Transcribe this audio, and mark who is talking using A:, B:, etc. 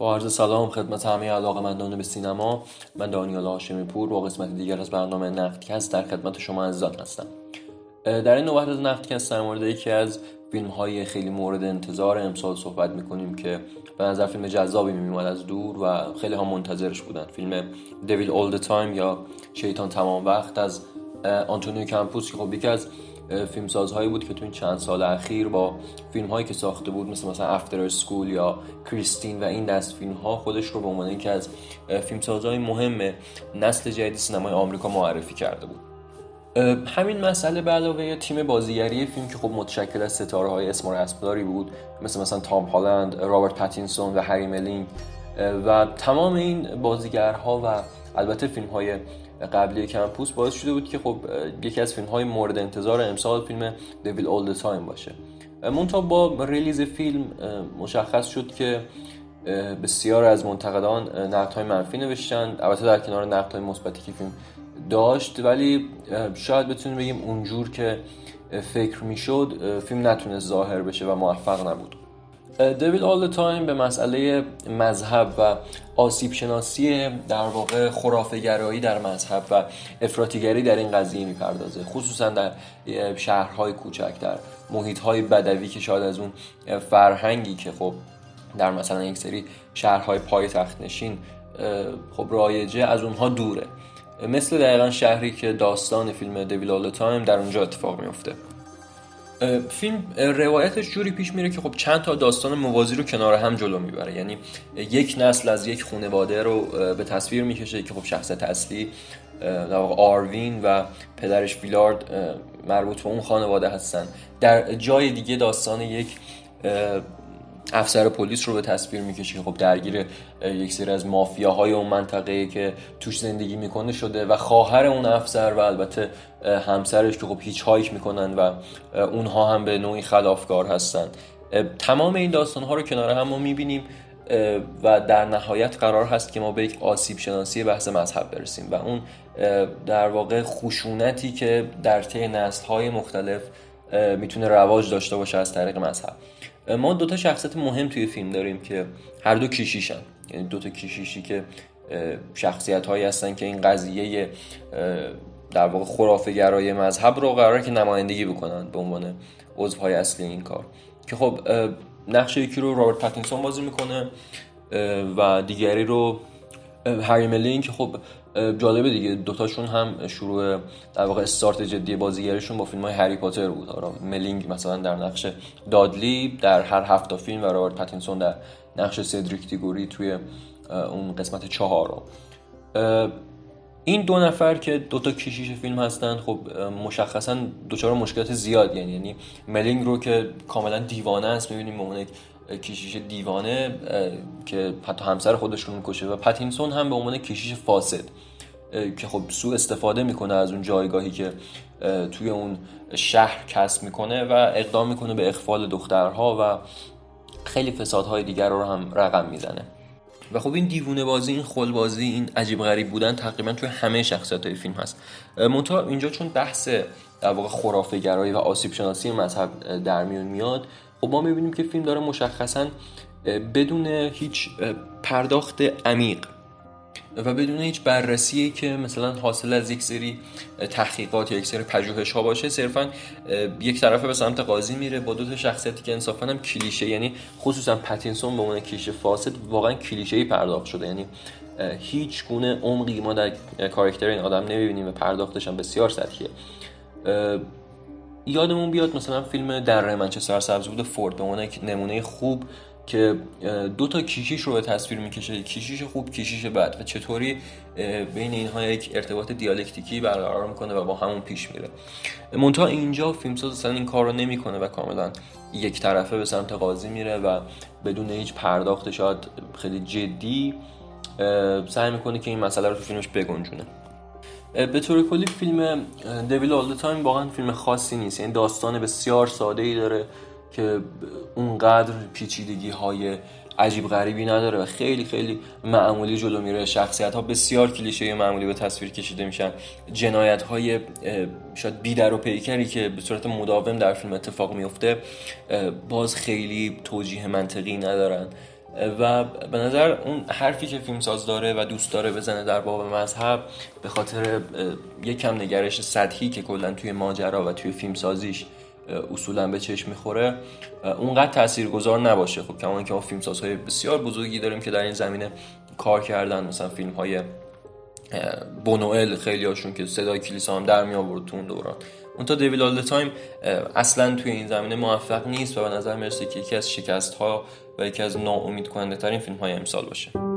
A: با عرض سلام خدمت همه علاقه مندان به سینما من دانیال هاشمی پور با قسمت دیگر از برنامه نقدکست در خدمت شما عزیزان هستم. در این نوبت از نقدکست در مورد یکی از فیلم های خیلی مورد انتظار امسال صحبت می‌کنیم که به نظر فیلم جذابی میومد از دور و خیلی ها منتظرش بودن. فیلم Devil All the Time یا شیطان تمام وقت از آنتونیو کمپوس که خب یکی از فیلمسازهایی بود که تو این چند سال اخیر با فیلم هایی که ساخته بود مثل مثلا Afterschool یا Christine و این دست فیلم ها خودش رو به عنوان یکی از فیلمسازهای مهم نسل جدید سینمای آمریکا معرفی کرده بود. همین مسئله به علاوه تیم بازیگری فیلم که خب متشکل از ستاره های اسم و رسم داری بود مثل مثلا تام هالند، رابرت پاتینسون و هری ملینگ و تمام این بازیگرها و البته فیلم های قبلی کمپوس باعث شده بود که خب یکی از فیلم های مورد انتظار امسال فیلم Devil All the Time باشه. منتها با release فیلم مشخص شد که بسیار از منتقدان نقد های منفی نوشتند. البته در کنار نقد های مثبتی که فیلم داشت ولی شاید بتونیم بگیم اونجور که فکر می‌شد فیلم نتونست ظاهر بشه و موفق نبود. Devil All Time به مسئله مذهب و آسیب شناسی در واقع خرافه گرایی در مذهب و افراطیگری در این قضیه می‌پردازه خصوصا در شهرهای کوچک در محیطهای بدوی که شاید از اون فرهنگی که خب در مثلا یک سری شهرهای پای تخت نشین خب رایجه از اونها دوره. مثل دقیقا شهری که داستان فیلم دویل آل تایم در اونجا اتفاق میفته فیلم روایتش جوری پیش میره که خب چند تا داستان موازی رو کنار هم جلو می‌بره. یعنی یک نسل از یک خانواده رو به تصویر می‌کشه که خب شخصیت اصلی در آروین و پدرش ویلارد مربوط به اون خانواده هستن. در جای دیگه داستان یک افسر پلیس رو به تصویر می‌کشه. خب درگیر یک سری از مافیاهای اون منطقه که توش زندگی می‌کنه شده و خواهر اون افسر و البته همسرش که خب هیچ هایک می‌کنن و اونها هم به نوعی خلافکار هستن. تمام این داستان ها رو کنار هم ما می‌بینیم و در نهایت قرار هست که ما به یک آسیب شناسی بحث مذهب برسیم. و اون در واقع خشونتی که در طی نسل های مختلف می‌تونه رواج داشته باشه از طریق مذهب. ما دوتا شخصیت مهم توی فیلم داریم که هر دو کشیشن یعنی دوتا کشیشی که شخصیت هایی هستن که این قضیه در واقع خرافه گرای مذهب رو قرار که نمایندگی بکنن به عنوان عضوهای اصلی این کار. که خب نقش یکی رو رابرت پاتینسون بازی می‌کنه و دیگری رو هری ملینگ که خب جالبه دیگه. دوتاشون هم شروع در واقع استارت جدی بازیگریشون با فیلم های هری پاتر بود. آره ملینگ مثلا در نقش دادلی در هر هفت تا فیلم و رابرت پاتینسون در نقش سدریک دیگوری توی اون قسمت چهارم این دو نفر که دوتا کشیش فیلم هستن خب مشخصا دوچار مشکلات زیاد. یعنی یعنی ملینگ رو که کاملا دیوانه است می‌بینیم به کشیش دیوانه که حتی همسر خودش رو می‌کشه و پتینسون هم به عنوان کشیش فاسد که خب سو استفاده می‌کنه از اون جایگاهی که توی اون شهر کسب می‌کنه و اقدام می‌کنه به اخفال دخترها و خیلی فسادهای دیگر رو هم رقم می‌زنه. و خب این دیوونه بازی این خل بازی این عجیب غریب بودن تقریبا توی همه شخصیت های فیلم هست. منتها اینجا چون بحث در واقع خرافه گرایی و آسیب شناسی مذهب در میون میاد خب ما می‌بینیم که فیلم داره مشخصا بدون هیچ پرداخت عمیق و بدون هیچ بررسی که مثلا حاصل از یک سری تحقیقات یا یک سری پژوهش ها باشه صرفا یک طرفه به سمت قاضی میره با دو تا شخصیتی که انصافا هم کلیشه یعنی خصوصا پتینسون به عنوان کلیشه فاسد واقعا کلیشه ای پرداخت شده یعنی هیچ گونه عمقی ما در کاراکتر این آدم نمی‌بینیم و پرداختش هم بسیار سطحیه. یادمون بیاد مثلا فیلم در منچستر سبز بود فورد به عنوان نمونه خوب که دو تا کیشیش رو به تصویر می‌کشه کیشیش خوب کیشیش بد و چطوری بین اینها یک ارتباط دیالکتیکی برقرار می‌کنه و با همون پیش میره. منتها اینجا فیلمساز اصلا این کار نمی‌کنه و کاملا یک طرفه به سمت قاضی میره و بدون هیچ پرداخت شاید خیلی جدی سعی می‌کنه که این مسئله رو تو فیلمش بگنجونه. به طور کلی فیلم Devil All Time واقعا فیلم خاصی نیست. یعنی داستان بسیار ساده ای داره که اونقدر پیچیدگی های عجیب غریبی نداره و خیلی خیلی معمولی جلو میره. شخصیت ها بسیار کلیشه معمولی به تصویر کشیده میشن. جنایت های شاید بی در و پیکری که به صورت مداوم در فیلم اتفاق میفته باز خیلی توجیه منطقی ندارن. و به نظر اون حرفی که فیلمساز داره و دوست داره بزنه در باب مذهب به خاطر یکم نگرش سطحی که کلا توی ماجرا و توی فیلمسازیش اصولا به چشم می‌خوره اونقدر تاثیرگذار نباشه. خب کما که ما فیلمسازهای بسیار بزرگی داریم که در این زمینه کار کردن مثلا فیلم های بونوئل خیلی هاشون که صدای کلیسا هم در می آورد تو اون دوران. اون تا دیویل آل تایم اصلا توی این زمینه موفق نیست و به نظر می‌رسه که یکی از شکست ها و یکی از ناامید کننده ترین فیلم های امسال باشه.